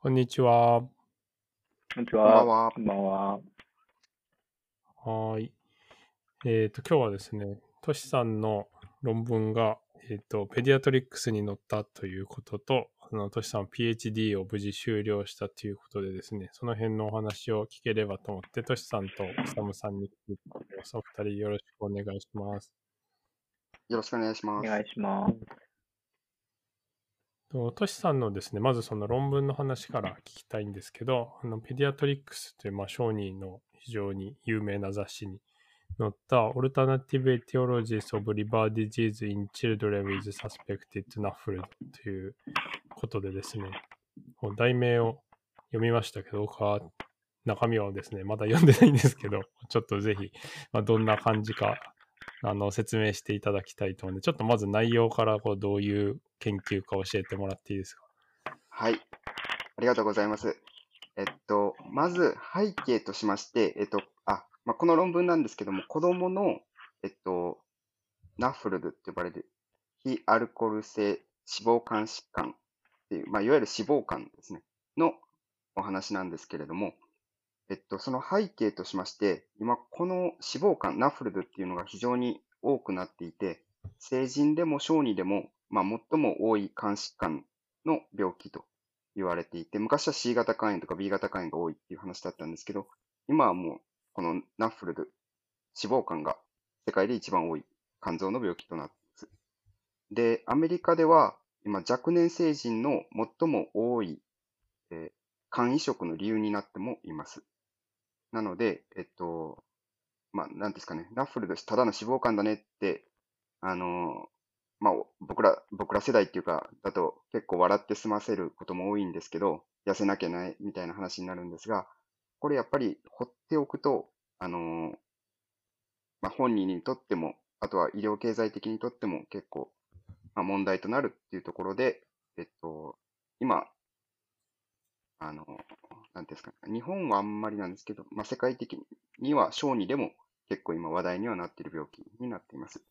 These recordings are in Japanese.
こんにちは。こんにちこんばんは。は。こんばんは。はーい。えっと、今日はですね、トシさんの論文が、えっと、ペディアトリックスに載ったということと、あの、トシさん PhD を無事終了したということでですね、その辺のお話を聞ければと思って、トシさんとイサムさんに聞いてます。お二人よろしくお願いします。よろしくお願いします。お願いします。とトシさんのですね、まずその論文の話から聞きたいんですけど、あのペディアトリックスという、まあ、小児の非常に有名な雑誌に載った Alternative Etiologies of Liver Disease in Children with Suspected NAFLD ということでですね、題名を読みましたけど、僕は中身はですね、まだ読んでないんですけど、ちょっとぜひ、まあ、どんな感じかあの説明していただきたいと思うので、ちょっとまず内容からこうどういう研究か教えてもらっていいですか？はい。ありがとうございます。えっと、まず背景としまして、えっと、あ、まあ、この論文なんですけども、子供の、えっと、ナフルドって呼ばれる非アルコール性脂肪肝疾患っていう、まあ、いわゆる脂肪肝ですね、のお話なんですけれども、えっと、その背景としまして、今、この脂肪肝、ナフルドっていうのが非常に多くなっていて、成人でも小児でも、まあ、最も多い肝疾患の病気と言われていて、昔は C 型肝炎とか B 型肝炎が多いっていう話だったんですけど、今はもう、このナフルド、脂肪肝が世界で一番多い肝臓の病気となっています。で、アメリカでは、今、若年成人の最も多い、えー肝移植の理由になってもいます。なので、えっと、まあ、なんですかね、ナッフルド、ただの脂肪肝だねって、あのまあ、僕ら、僕ら世代っていうか、だと結構笑って済ませることも多いんですけど、痩せなきゃないみたいな話になるんですが、これやっぱり放っておくと、あのまあ、本人にとっても、あとは医療経済的にとっても結構、まあ、問題となるっていうところで、えっと、今、あの、なんですかね、日本はあんまりなんですけど、まあ、世界的には小児でも結構今話題にはなっている病気になっています。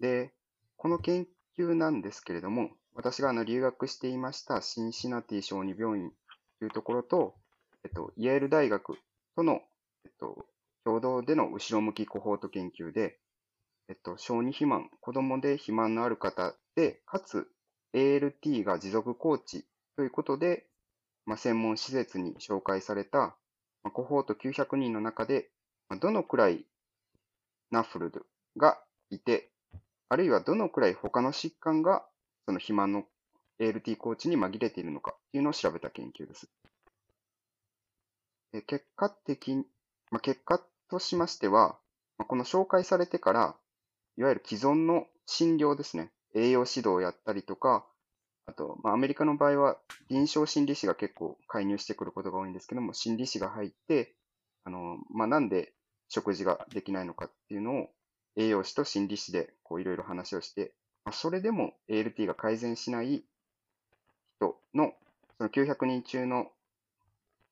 で、この研究なんですけれども、私があの留学していましたシンシナティ小児病院というところと、えっと、イェール大学との、えっと、共同での後ろ向きコホート研究で、えっと、小児肥満、子供で肥満のある方で、かつ ALT が持続コーチということで、まあ、専門施設に紹介された、まあ、コホート900人の中で、まあ、どのくらいナフルがいて、あるいはどのくらい他の疾患がその肥満の ALT コーチに紛れているのかというのを調べた研究です。で結果的に、まあ、結果としましては、まあ、この紹介されてから、いわゆる既存の診療ですね、栄養指導をやったりとか、あと、まあ、アメリカの場合は臨床心理士が結構介入してくることが多いんですけども、心理士が入って、あの、まあ、なんで食事ができないのかっていうのを栄養士と心理士でこういろいろ話をして、まあ、それでも ALT が改善しない人の、その900人中の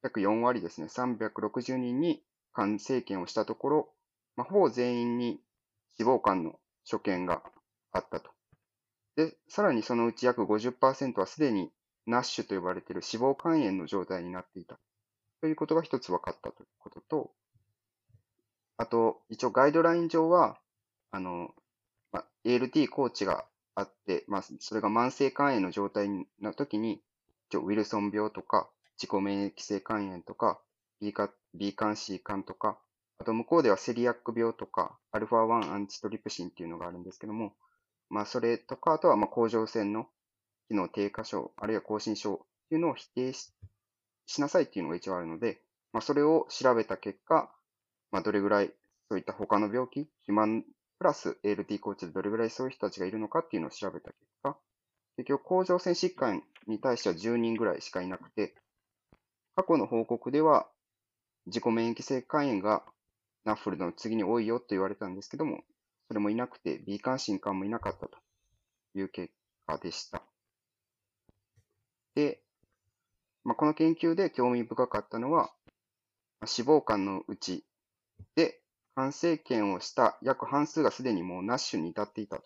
約4割ですね、360人に肝生検をしたところ、まあ、ほぼ全員に脂肪肝の所見があったと。で、さらにそのうち約50%はすでに NASH と呼ばれている脂肪肝炎の状態になっていた。ということが一つ分かったということと、あと、一応ガイドライン上は、あの、ま、ALT コーチがあって、まあ、それが慢性肝炎の状態の時に、一応ウィルソン病とか、自己免疫性肝炎とか、B 肝 B 肝 C 肝とか、あと向こうではセリアック病とか、アルファ1アンチトリプシンっていうのがあるんですけども、まあ、それとか、あとは、まあ、甲状腺の機能低下症、あるいは亢進症っていうのを否定しなさいっていうのが一応あるので、まあ、それを調べた結果、まあ、どれぐらいそういった他の病気、肥満プラス ALT コーチでどれぐらいそういう人たちがいるのかっていうのを調べた結果、結局、甲状腺疾患に対しては10人ぐらいしかいなくて、過去の報告では、自己免疫性肝炎がナッフルの次に多いよと言われたんですけども、それもいなくて、B 肝、心肝もいなかったという結果でした。で、まあ、この研究で興味深かったのは、脂肪肝のうちで、肝生検をした約半数がすでにもうナッシュに至っていたと、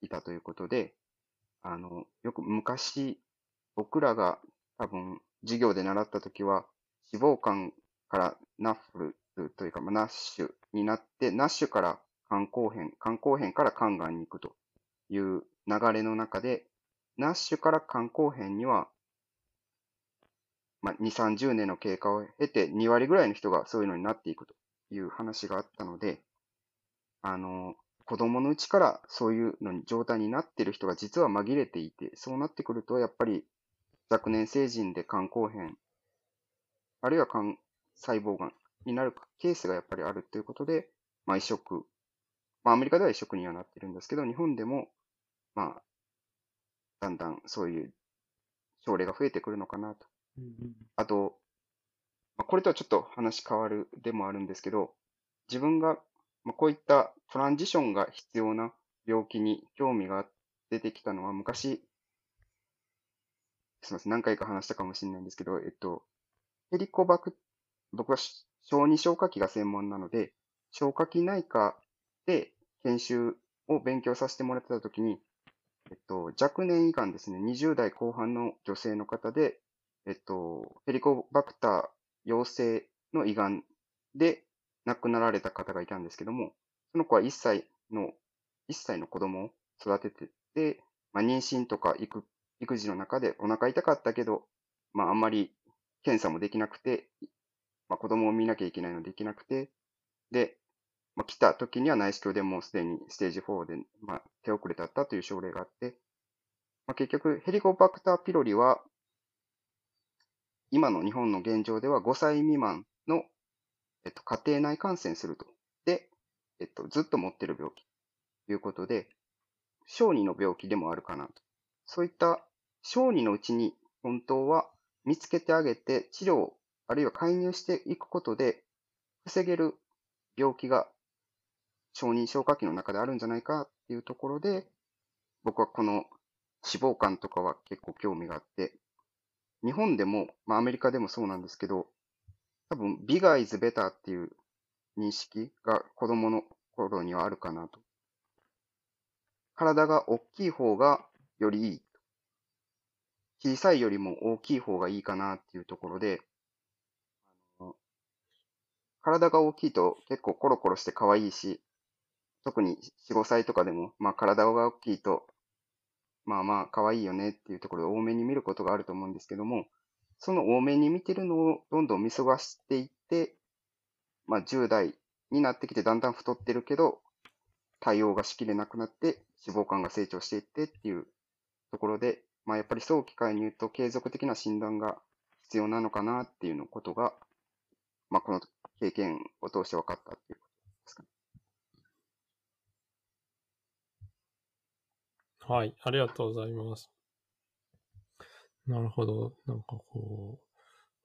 いたということで、あの、よく昔、僕らが多分、授業で習ったときは、脂肪肝からナッフルというか、まあ、ナッシュになって、ナッシュから肝硬変、肝硬変から肝がんに行くという流れの中で、ナッシュから肝硬変には、まあ、2、30年の経過を経て、2割ぐらいの人がそういうのになっていくという話があったので、あの、子供のうちからそういうのに状態になっている人が実は紛れていて、そうなってくると、やっぱり若年成人で肝硬変、あるいは肝細胞がんになるケースがやっぱりあるということで、まあ、移植、まあ、アメリカでは移植にはなってるんですけど、日本でも、まあ、だんだんそういう症例が増えてくるのかなと。あと、まあ、これとはちょっと話変わるでもあるんですけど、自分が、まあ、こういったトランジションが必要な病気に興味が出てきたのは昔、すみません、何回か話したかもしれないんですけど、えっと、ヘリコバク、僕は小児消化器が専門なので、消化器内科で研修を勉強させてもらってたときに、えっと、若年胃がんですね、20代後半の女性の方で、えっと、ヘリコバクター陽性の胃がんで亡くなられた方がいたんですけども、その子は1歳の、1歳の子供を育ててて、まあ、妊娠とか育育児の中でお腹痛かったけど、まあ、あんまり検査もできなくて、まあ、子供を見なきゃいけないのでできなくて、で、まあ、来た時には内視鏡でもうすでにステージ4で、まあ、手遅れだったという症例があって、まあ、結局、ヘリコバクターピロリは、今の日本の現状では5歳未満の、えっと、家庭内感染すると。で、えっと、ずっと持ってる病気ということで、小児の病気でもあるかなと。そういった小児のうちに本当は見つけてあげて治療、あるいは介入していくことで防げる病気が承認消化器の中であるんじゃないかっていうところで、僕はこの脂肪肝とかは結構興味があって、日本でも、まあアメリカでもそうなんですけど、多分、ビガイズベターっていう認識が子供の頃にはあるかなと。体が大きい方がよりいい。小さいよりも大きい方がいいかなっていうところで、体が大きいと結構コロコロして可愛いし、特に4、5歳とかでも、まあ体が大きいと、まあまあ可愛いよねっていうところで多めに見ることがあると思うんですけども、その多めに見てるのをどんどん見過ごしていって、まあ10代になってきてだんだん太ってるけど、対応がしきれなくなって脂肪肝が成長していってっていうところで、まあやっぱり早期介入と継続的な診断が必要なのかなっていうのことが、まあこの経験を通して分かったっていうことですかね。はい、ありがとうございます。なるほど。なんかこう、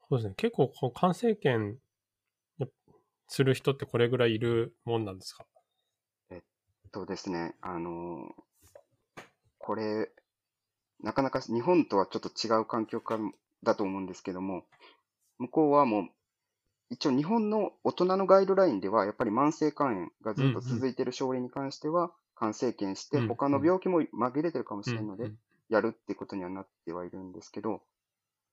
そうですね。結構こう感染研する人ってこれぐらいいるもんなんですか？えっとですね、あの、これ、なかなか日本とはちょっと違う環境かだと思うんですけども、向こうはもう一応日本の大人のガイドラインでは、やっぱり慢性肝炎がずっと続いている症例に関しては、肝生検して、他の病気も紛れてるかもしれないので、やるっていうことにはなってはいるんですけど、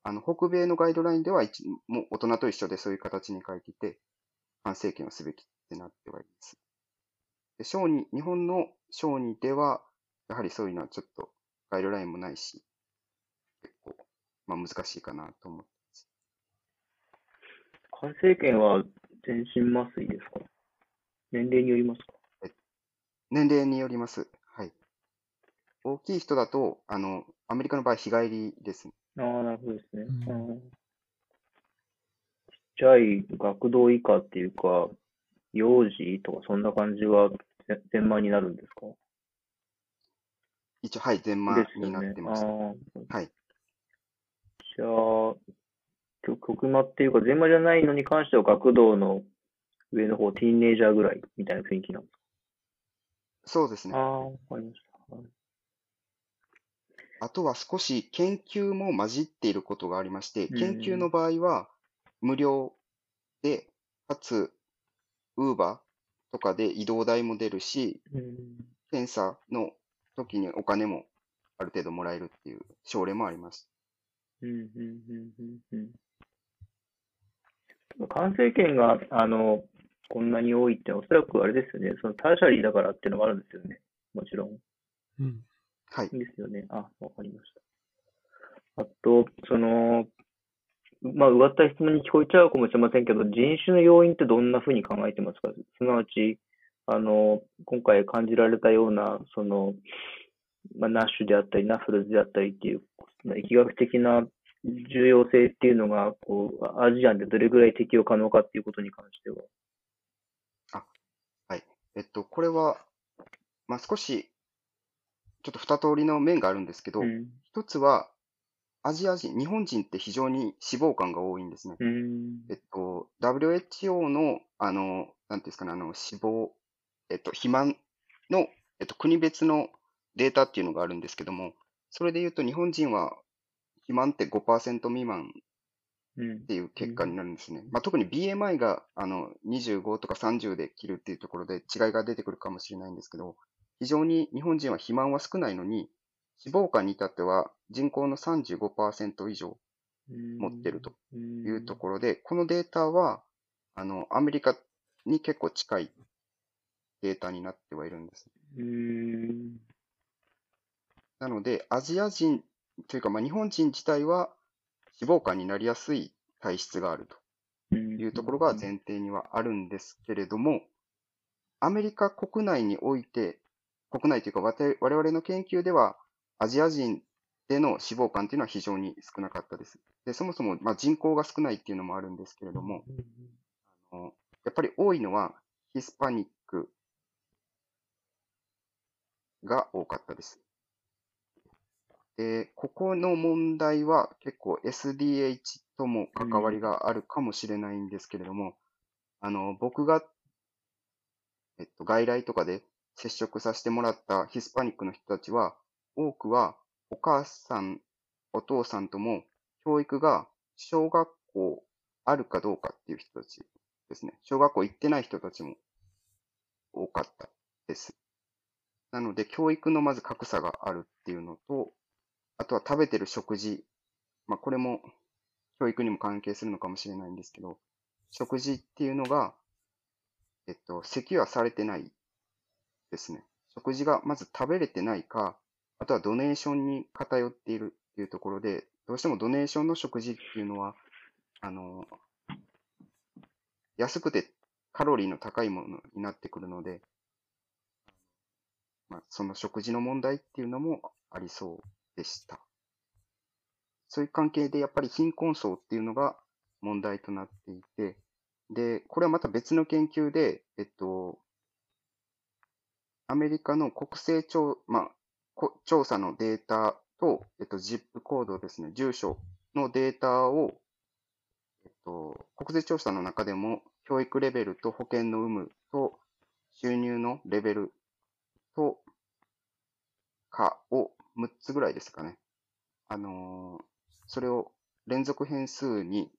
あの、北米のガイドラインでは、もう大人と一緒でそういう形に書いていて、肝生検をすべきってなってはいます。で小児、日本の小児では、やはりそういうのはちょっとガイドラインもないし、結構、まあ難しいかなと思って肝生検は全身麻酔ですか？年齢によりますか？年齢によります。はい。大きい人だと、あの、アメリカの場合、日帰りです。ああ、なるほどですね。うん、ちっちゃい学童以下っていうか、幼児とかそんな感じは全満になるんですか？一応、はい、全満になってます。すね、はい。じゃあ、曲間っていうか、全間じゃないのに関しては学童の上の方、ティーンネイジャーぐらいみたいな雰囲気なんですか？そうですね。ああ、わかりました。はい、あとは少し研究も混じっていることがありまして、研究の場合は無料で、かつ、ウーバーとかで移動代も出るし、検査の時にお金もある程度もらえるっていう症例もあります。うん、うん、うん、うん。うん。感染圏が、あの、こんなに多いってのは、おそらくあれですよね。そのターシャリーだからっていうのがあるんですよね。もちろん。うん。はい。ですよね。あ、わかりました。あと、その、まあ、うがった質問に聞こえちゃうかもしれませんけど、人種の要因ってどんなふうに考えてますか？すなわち、あの、今回感じられたような、その、まあ、ナッシュであったり、ナフルズであったりっていう、疫学的な重要性っていうのが、こう、アジアンでどれぐらい適用可能かっていうことに関しては。えっと、これは、まあ、少し、ちょっと二通りの面があるんですけど、うん。一つは、アジア人、日本人って非常に脂肪肝が多いんですね。うん。えっと、WHO の、あの、なんていうんですかね、あの、脂肪、えっと、肥満の、えっと、国別のデータっていうのがあるんですけども、それで言うと日本人は肥満って5%未満うんっていう結果になるんですね。まあ、特に BMI があの25とか30で切るっていうところで違いが出てくるかもしれないんですけど、非常に日本人は肥満は少ないのに、脂肪肝に至っては人口の35%以上持ってるというところで、このデータはあのアメリカに結構近いデータになってはいるんです。うん。なので、アジア人というか、まあ、日本人自体は脂肪肝になりやすい体質があると。うん。いうところが前提にはあるんですけれども、アメリカ国内において、国内というか我々の研究では、アジア人での脂肪肝というのは非常に少なかったです。でそもそもまあ人口が少ないっていうのもあるんですけれども、あのやっぱり多いのはヒスパニックが多かったです。で、ここの問題は結構 SDH とも関わりがあるかもしれないんですけれども、あの、僕が、えっと、外来とかで接触させてもらったヒスパニックの人たちは、多くはお母さん、お父さんとも教育が小学校あるかどうかっていう人たちですね。小学校行ってない人たちも多かったです。なので、教育のまず格差があるっていうのと、あとは食べてる食事。まあ、これも教育にも関係するのかもしれないんですけど、食事っていうのが、えっと、セキュアされてないですね。食事がまず食べれてないか、あとはドネーションに偏っているっていうところで、どうしてもドネーションの食事っていうのは、あの、安くてカロリーの高いものになってくるので、まあ、その食事の問題っていうのもありそうでした。そういう関係でやっぱり貧困層っていうのが問題となっていて、で、これはまた別の研究で、えっと、アメリカの国勢調、まあ、調査のデータと、えっと、ZIP コードですね、住所のデータを、えっと、国税調査の中でも、教育レベルと保険の有無と収入のレベルとかを6つぐらいですかね。あのーそれを連続変数に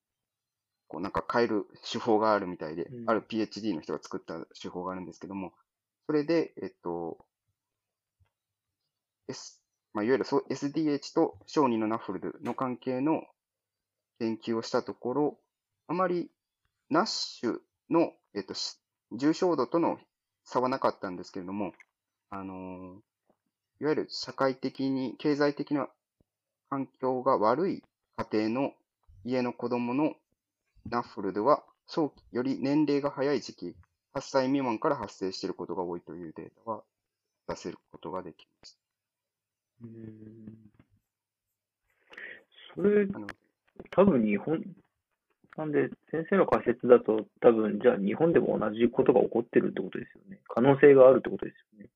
こうなんか変える手法があるみたいで、うんある PhD の人が作った手法があるんですけども、それで、えっと、S、まあ、いわゆるそう SDH と小児のナッフルドの関係の研究をしたところ、あまりナッシュの、えっと、し重症度との差はなかったんですけれども、あのーいわゆる社会的に、経済的な環境が悪い家庭の家の子供のナッフルでは、早期、より年齢が早い時期、8歳未満から発生していることが多いというデータは出せることができましうんそれ、多分日本、なんで、先生の仮説だと、多分、じゃあ日本でも同じことが起こってるってことですよね。可能性があるってことですよね。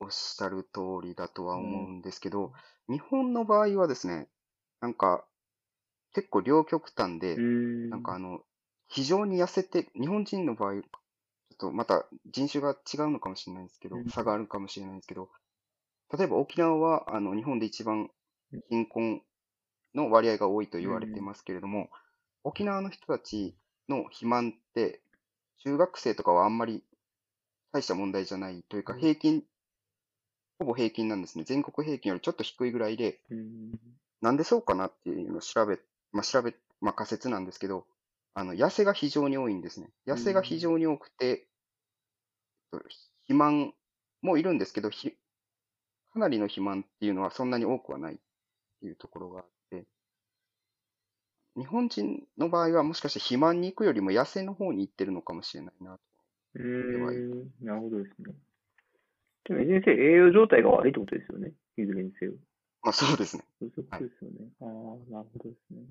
おっしゃる通りだとは思うんですけど、日本の場合はですね、なんか、結構両極端で、うん。なんかあの、非常に痩せて、日本人の場合、ちょっとまた人種が違うのかもしれないですけどう、ん。差があるかもしれないですけど、例えば沖縄はあの日本で一番貧困の割合が多いと言われていますけれども、沖縄の人たちの肥満って、中学生とかはあんまり大した問題じゃないというか、うん。平均、ほぼ平均なんですね。全国平均よりちょっと低いぐらいで、うん。なんでそうかなっていうのを調べ、まあ、調べ、まあ、仮説なんですけど、あの、痩せが非常に多いんですね。痩せが非常に多くて、肥満もいるんですけど、ひかなりの肥満っていうのはそんなに多くはないっていうところがあって、日本人の場合はもしかして肥満に行くよりも痩せの方に行ってるのかもしれないなと。うーん、なるほどですね。でも、いずれにせよ栄養状態が悪いってことですよね。いずれにせよ。まあそうですね。そういうことですよね。ああ、なるほどですね。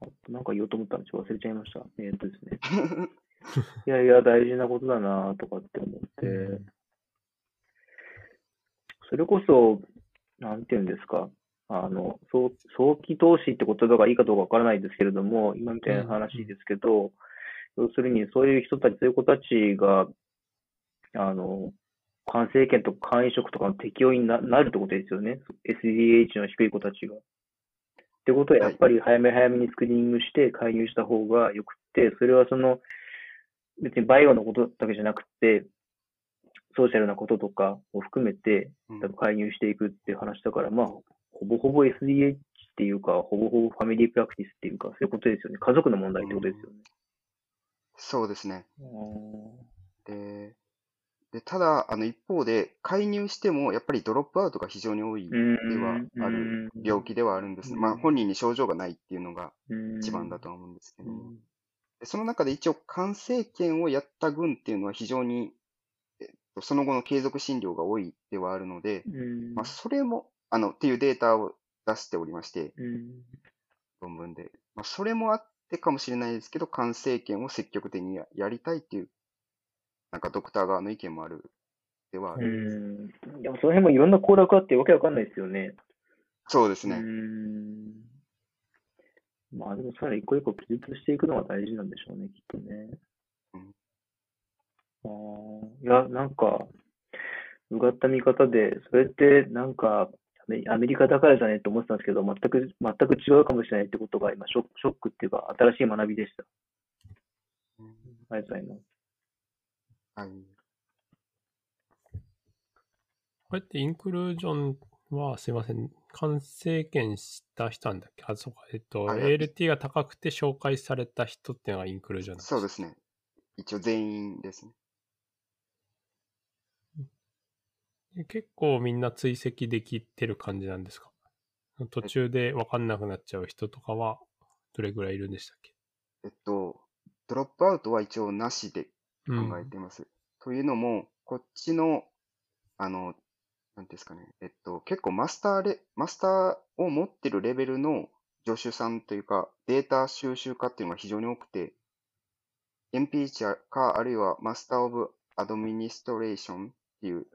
あとなんか言おうと思ったんですけど忘れちゃいました。えーっとですね。いやいや、大事なことだなとかって思って、それこそ、なんていうんですか、あの、早早期投資って言葉がいいかどうかわからないですけれども、今みたいな話ですけど、要するにそういう人たち、そういう子たちが、あの、感染権とか肝移植とかの適用にななるってことですよね。SDH の低い子たちが。ってことは、やっぱり早め早めにスクリーニングして介入した方がよくって、それはその、別にバイオのことだけじゃなくて、ソーシャルなこととかを含めて、うん多分介入していくっていう話だから、まあ、ほぼほぼ SDH っていうか、ほぼほぼファミリープラクティスっていうか、そういうことですよね。家族の問題ってことですよね。そうですね。あで、でただ、あの一方で、介入してもやっぱりドロップアウトが非常に多いではんある病気ではあるんですね。まあ本人に症状がないっていうのが一番だとは思うんですけどその中で一応、肝生検をやった群っていうのは非常に、えっと、その後の継続診療が多いではあるので、うん。まあ、それも、あの、っていうデータを出しておりまして、うん。論文で。まあ、それもあってかもしれないですけど、肝生検を積極的にややりたいっていう、なんかドクター側の意見もあるではあうる。ん。でもその辺もいろんな行楽あってわけわかんないですよね。うそうですね。ん。まあでもそれは一個一個記述していくのが大事なんでしょうね、きっとね。うんあーいや、なんか、うがった見方で、それってなんか、アメアメリカだからじゃねって思ってたんですけど、全く、全く違うかもしれないってことが今、ショック、ショックっていうか、新しい学びでした。うんありがとうございます。はい。これってインクルージョンは、すいません、完成権した人なんだっけ？あ、そうか。えっと、はい ALT が高くて紹介された人っていうのがインクルージョンなんそうですね。一応全員ですね。で結構みんな追跡できてる感じなんですか？途中で分かんなくなっちゃう人とかは、どれぐらいいるんでしたっけ？えっと、ドロップアウトは一応なしでう考えています。というのも、こっちの、あの、なんですかね、えっと、結構マスターレ、マスターを持ってるレベルの助手さんというか、データ収集家っていうのが非常に多くて、MPH か、あるいは Master of Administration っていう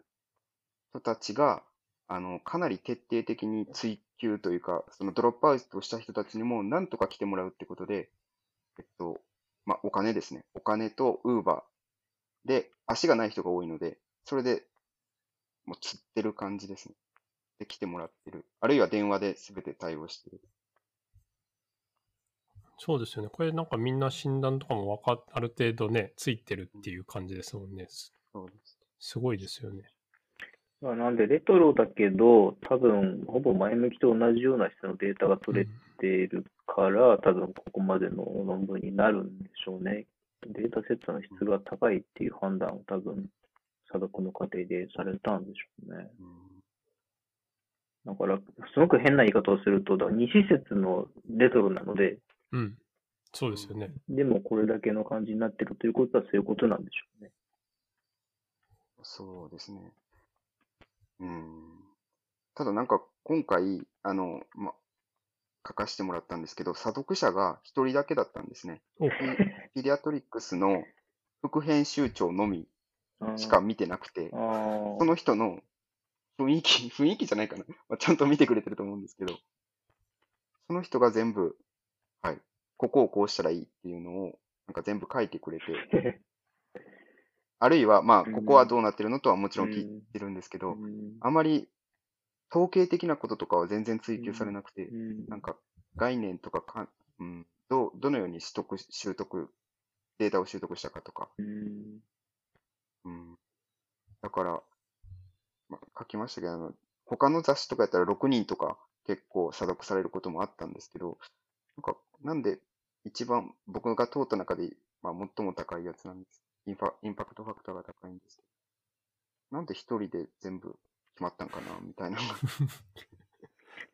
人たちが、あの、かなり徹底的に追求というか、そのドロップアウトした人たちにもなんとか来てもらうってことで、えっと、まあ、お金ですね。お金とウーバーで、足がない人が多いので、それでもう釣ってる感じですね。で、来てもらってる。あるいは電話で全て対応してる。そうですよね。これなんかみんな診断とかもわかある程度ね、ついてるっていう感じですもんね。すそうです。すごいですよね。まあ、なんで、レトロだけど、多分、ほぼ前向きと同じような質のデータが取れているから、多分ここまでの論文になるんでしょうね。データセットの質が高いっていう判断を多分、査読の過程でされたんでしょうね。うん、だから、すごく変な言い方をすると、だから二施設のレトロなので、うん。そうですよね。でもこれだけの感じになってるということはそういうことなんでしょうね。そうですね。うん。ただなんか今回、あの、ま、書かせてもらったんですけど、査読者が一人だけだったんですね。おピピディアトリックスの副編集長のみあしか見てなくてその人の雰囲気、雰囲気じゃないかな。まあ、ちゃんと見てくれてると思うんですけど、その人が全部、はい、ここをこうしたらいいっていうのを、なんか全部書いてくれて、あるいは、まあ、ここはどうなってるのとはもちろん聞いてるんですけど、うん。あまり統計的なこととかは全然追求されなくて、うん。なんか概念とかか、うん、どうどのように取得、習得、データを習得したかとか、うん。うん、だから、まあ、書きましたけど、あの、他の雑誌とかやったら6人とか結構査読されることもあったんですけど、なんか、なんで一番僕が通った中で、まあ、最も高いやつなんです。インファ、インパクトファクターが高いんですけど。なんで一人で全部決まったんかな、みたいな。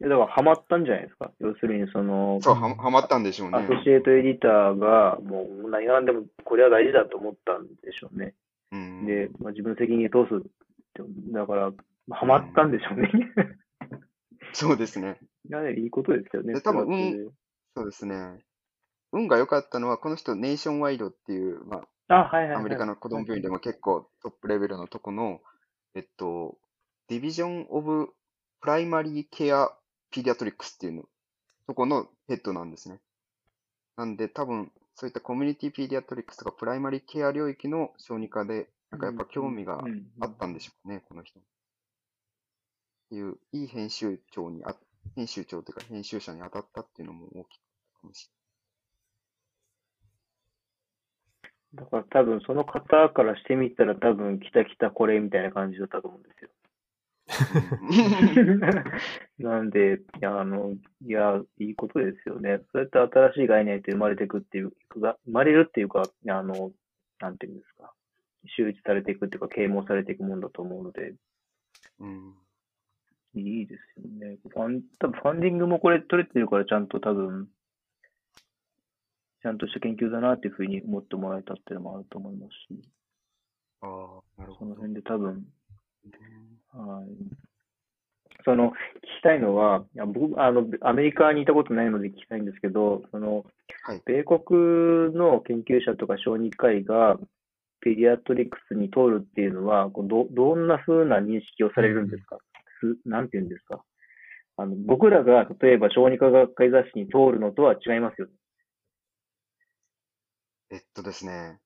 いやだから、ハマったんじゃないですか。要するに、その、そう、は、はまったんでしょうね。アソシエイトエディターが、もう何が何でもこれは大事だと思ったんでしょうね。うん。で、まあ、自分の責任に通すだから、まあハマったんでしょうね。そうですね。いや、ね、いいことですよね。で多分それはそれでそうですね。運が良かったのは、この人、 Nationwide っていう、まあ、はいはい、あ、はい。アメリカの子供病院でも結構トップレベルのとこの、えっと、 Division of Primary Care Pediatrics っていうの、とこのヘッドなんですね。なんで、多分、そういった community pediatrics とかプライマリー・ケア領域の小児科で、なんかやっぱ興味があったんでしょうね、この人。っていう、いい編集長にあ、編集長というか編集者に当たったっていうのも大きかったかもしだから多分その方からしてみたら多分来た来たこれみたいな感じだったと思うんですよ。れ なんで、いや、あの、いや、いいことですよね。そうやって新しい概念って生まれていくっていうか、生まれるっていうか、あの、なんていうんですか。周知されていくっていうか、啓蒙されていくもんだと思うので、うん。いいですよね。ファン、多分ファンディングもこれ取れてるからちゃんと多分、ちゃんとした研究だなっていうふうに思ってもらえたっていうのもあると思いますし、ああ、なるほど。その辺で多分、うんはい。その、聞きたいのは、いや僕、あの、アメリカにいたことないので聞きたいんですけど、その、はい。米国の研究者とか小児科医がペディアトリックスに通るっていうのは、ど、どんな風な認識をされるんですか、すなんて言うんですか？あの、僕らが、例えば小児科学会雑誌に通るのとは違いますよね。えっとですね、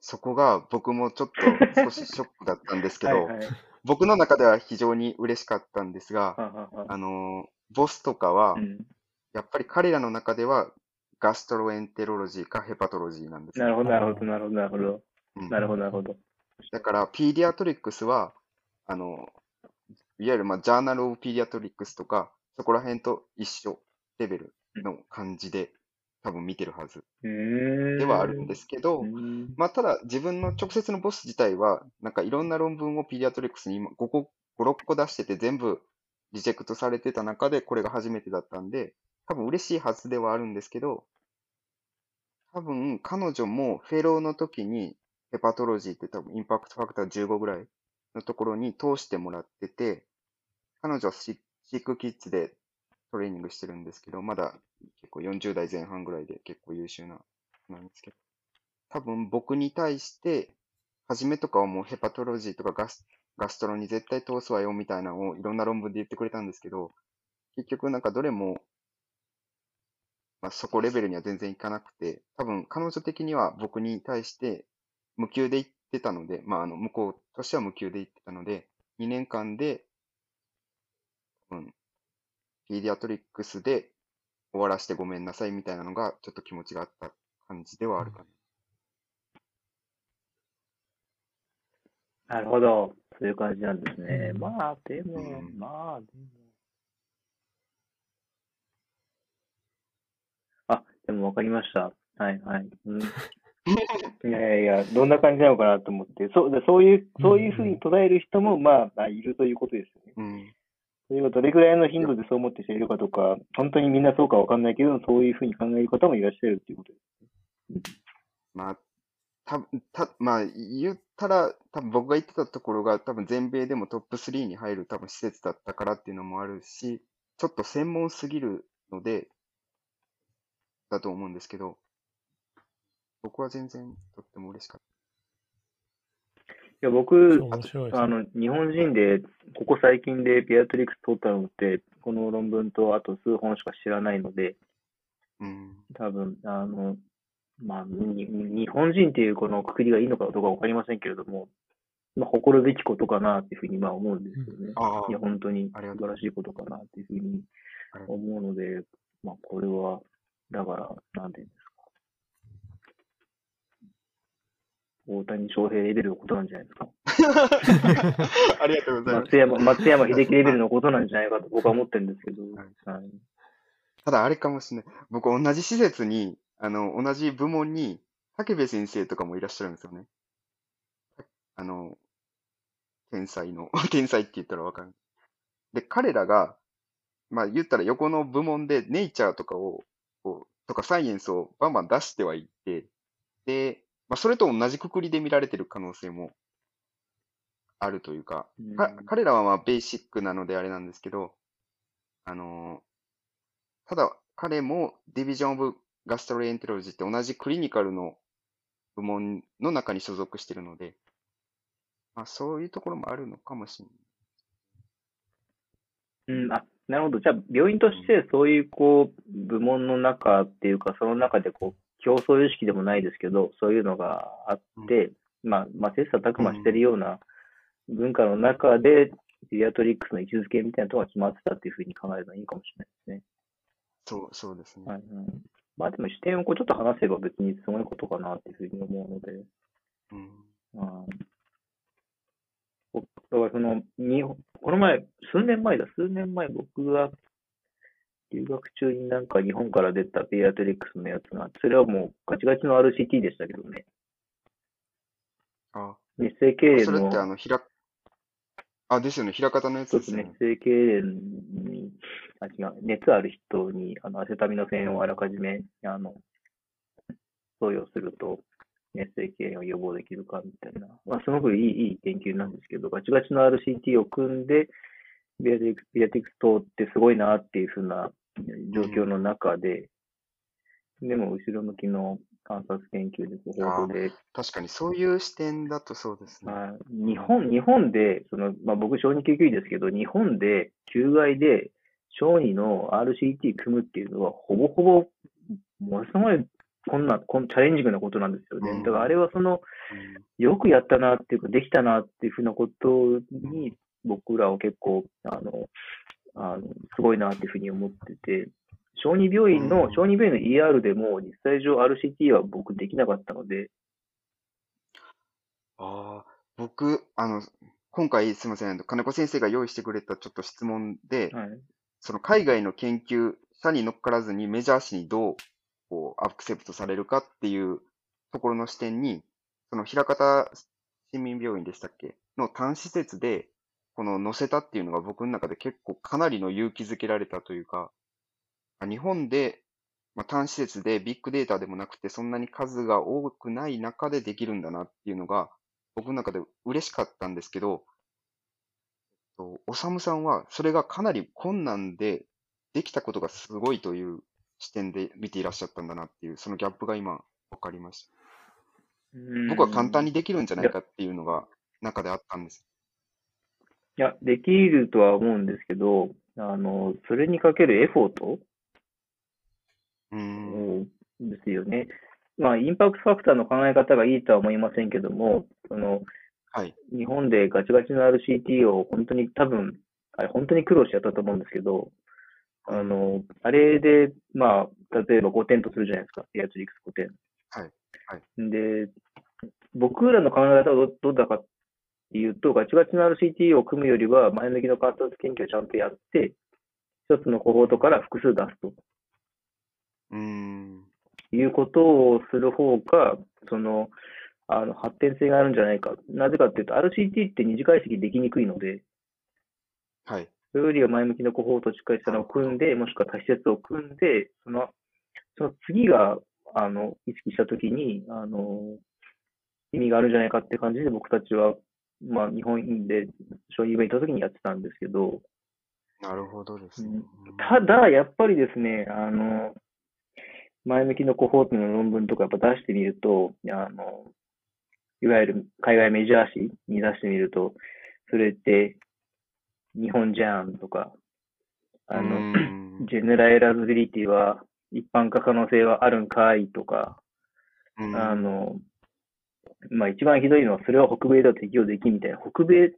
そこが僕もちょっと 少しショックだったんですけど、はいはい。僕の中では非常に嬉しかったんですが、はははあのー、ボスとかはう、ん。やっぱり彼らの中では gastroenterology か hepatology なんですよ。なるほど、なるほど、なるほど、なるほど。うんなるほど、なるほど。だから、ピ Pediatrics は、あの、いわゆる、まあ、 Journal of Pediatrics とか、そこら辺と一緒レベルの感じで、多分見てるはず。ではあるんですけど。まあ、ただ、自分の直接のボス自体は、なんかいろんな論文を Pediatrics に今5個、5、6個出してて、全部リジェクトされてた中で、これが初めてだったんで、多分嬉しいはずではあるんですけど、多分彼女もフェローの時に、ヘパトロジーって多分インパクトファクター15ぐらいのところに通してもらってて、彼女はシシックキッズでトレーニングしてるんですけど、まだ結構40代前半ぐらいで結構優秀な、なんですけど、多分僕に対して、初めとかはもうヘパトロジーとかガスガストロに絶対通すわよみたいなのをいろんな論文で言ってくれたんですけど、結局なんかどれも、まあ、そこレベルには全然いかなくて、多分彼女的には僕に対して無給で言ってたので、まあ、あの向こうとしては無給で言ってたので、2年間で、多分、ピーディアトリックスで終わらせてごめんなさいみたいなのがちょっと気持ちがあった感じではあるかな。なるほど。そういう感じなんですね。うんまあ、でも、うんまあ、でも。あ、でもわかりました。はいはい。うん、いやいやどんな感じなのかなと思って、そうでそういう、そういうふうに捉える人も、まあ、まあいるということですよね。うん。それがどれぐらいの頻度でそう思ってる人いるかとか、本当にみんなそうかわかんないけど、そういうふうに考える方もいらっしゃるっていうことです。まあ、たたまあ、言ったら、多分僕が言ってたところが、多分全米でもトップ3に入る多分施設だったからっていうのもあるし、ちょっと専門すぎるので、だと思うんですけど、僕は全然とっても嬉しかっいや、僕、ねあの、日本人で、ここ最近でピアトリックス取ったのって、この論文とあと数本しか知らないので、た。うん。多分、あの、まあ、に日本人っていうこのくくりがいいのかどうかわかりませんけれども、まあ、誇るべきことかなっていうふうにまあ思うんですよね。ああいや、本当に素晴らしいことかなっていうふうに思うので、まあ、これは、だから、なんていうんですか。大谷翔平レベルのことなんじゃないですか。ありがとうございます。松山、松山秀樹レベルのことなんじゃないかと僕は思ってるんですけど。はいはい。ただあれかもしれない。僕同じ施設に、あの、同じ部門に、武部先生とかもいらっしゃるんですよね。あの、天才の、天才って言ったらわかる。で、彼らが、まあ言ったら横の部門でネイチャーとかを、とかサイエンスをバンバン出してはいって、で、まあそれと同じくくりで見られてる可能性もあるというか、かうん彼らはまあベーシックなのであれなんですけど、あのーただ彼もディビジョン・オブ・ガストロエンテロジーって同じクリニカルの部門の中に所属してるので、まあそういうところもあるのかもしれない。うん、あ、なるほど。じゃあ、病院としてそういう、こう、部門の中っていうか、その中で、こう、競争意識でもないですけど、そういうのがあって、まあ、まあ、切磋琢磨してるような文化の中で、ペディアトリックスの位置づけみたいなところが決まってたっていうふうに考えるのはいいかもしれないですそう、そうですね。ね。はい、はい。まあ、でも視点をこうちょっと話せば別にすごいことかなっていうふうに思うので、うん。はい僕だからその、日本、この前、数年前だ、数年前僕が留学中になんか日本から出たペディアトリックスのやつが、それはもうガチガチの RCT でしたけどね。あ、熱性痙攣それってあの、の、ひら、あ、ですよね。平方のやつですね、ですよね。熱性痙攣に、あ、違う、熱ある人に、あの、アセタミノフをあらかじめ、あの、投与すると、熱性痙攣を予防できるかみたいな、まあ、すごくいいいい研究なんですけど、ガチガチの RCT を組んで、ビアティクス、ビアティクス等ってすごいなっていうふうな状況の中で、でも後ろ向きの観察研究で、報道で、確かにそういう視点だとそうですね。はい。日本、日本で、その、まあ、僕、小児救急医ですけど、日本で、救害で、小児の RCT 組むっていうのは、ほぼほぼ、ものすごい、こんな、こんチャレンジングなことなんですよ。ね。うん。だから、あれはその、うん。よくやったなっていうか、できたなっていうふうなことに、僕らは結構、あの、あのすごいなっていうふうに思ってて、小児病院の、うん。小児病院の ER でも、実際上 RCT は僕できなかったので、ああ、僕、あの、今回すみません、金子先生が用意してくれたちょっと質問で、はい。その海外の研究者に乗っからずにメジャー誌にどうこうアクセプトされるかっていうところの視点に、その枚方市民病院でしたっけ？の単施設で、この載せたっていうのが僕の中で結構かなりの勇気づけられたというか、あ日本で、まあ、単施設でビッグデータでもなくて、そんなに数が多くない中でできるんだなっていうのが、僕の中で嬉しかったんですけど、とおさむさんはそれがかなり困難でできたことがすごいという視点で見ていらっしゃったんだなっていう、そのギャップが今分かりました。僕は簡単にできるんじゃないかっていうのが中であったんです。いや、できるとは思うんですけど、あの、それにかけるエフォートうーん。ですよね。まあ、インパクトファクターの考え方がいいとは思いませんけども、その、はい。日本でガチガチの RCT を本当に多分、あれ本当に苦労しちゃったと思うんですけど、あの、あれで、まあ、例えば5点とするじゃないですか。ピアトリックス5点。はいはで、僕らの考え方はどどうだかいうと、ガチガチの RCT を組むよりは、前向きの観察研究をちゃんとやって、一つのコホートから複数出すとうーん。いうことをする方が、その、あの、発展性があるんじゃないか。なぜかっていうと、RCT って二次解析できにくいので、はい。それよりは前向きのコホートをしっかりしたのを組んで、もしくは多施設を組んで、その、その次が、あの、意識したときに、あの、意味があるんじゃないかって感じで僕たちは、まあ、日本で小児病院行ったときにやってたんですけど、なるほどですね。うん。ただ、やっぱりですね、あの、前向きのコホートの論文とかやっぱ出してみると、あの、いわゆる海外メジャー誌に出してみると、それって日本じゃんとか、あの、ん。ジェネラエラズビリティは一般化可能性はあるんかいとか、うん。あの、まあ一番ひどいのはそれは北米では適用できんみたいな、北米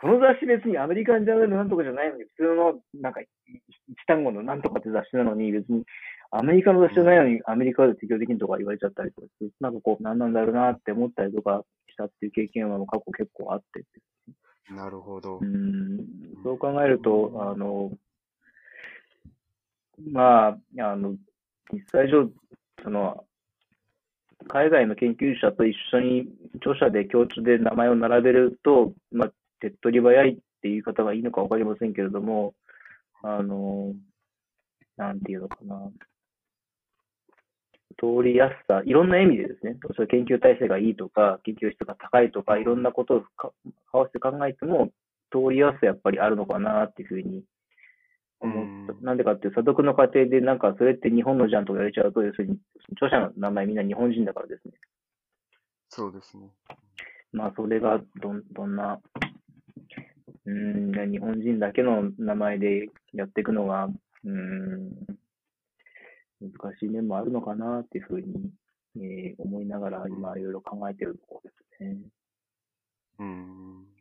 この雑誌別にアメリカンジャーナルなんとかじゃないのに、普通のなんか一単語のなんとかって雑誌なのに別にアメリカの雑誌じゃないのにアメリカで適用できるとか言われちゃったりとかして、なんかこう、何なんだろうなって思ったりとかしたっていう経験は過去結構あって、なるほど。う。ん、そう考えると、あの、まあ、あの、実際上、その、海外の研究者と一緒に著者で共通で名前を並べると、まあ、手っ取り早いっていう方がいいのかわかりませんけれども、あの、なんていうのかな。通りやすさ、いろんな意味でですね、それ研究体制がいいとか、研究質が高いとか、いろんなことをか合わせて考えても、通りやすさやっぱりあるのかなっていうふうに思った。うんなんでかって査読の過程で、なんかそれって日本のじゃんとか言われちゃうと、要するに、著者の名前みんな日本人だからですね。そうですね。まあ、それがどん、どんな、うーん、日本人だけの名前でやっていくのが、うーん、難しい面もあるのかなっていうふうに、えー思いながら今いろいろ考えてるところですね。うん。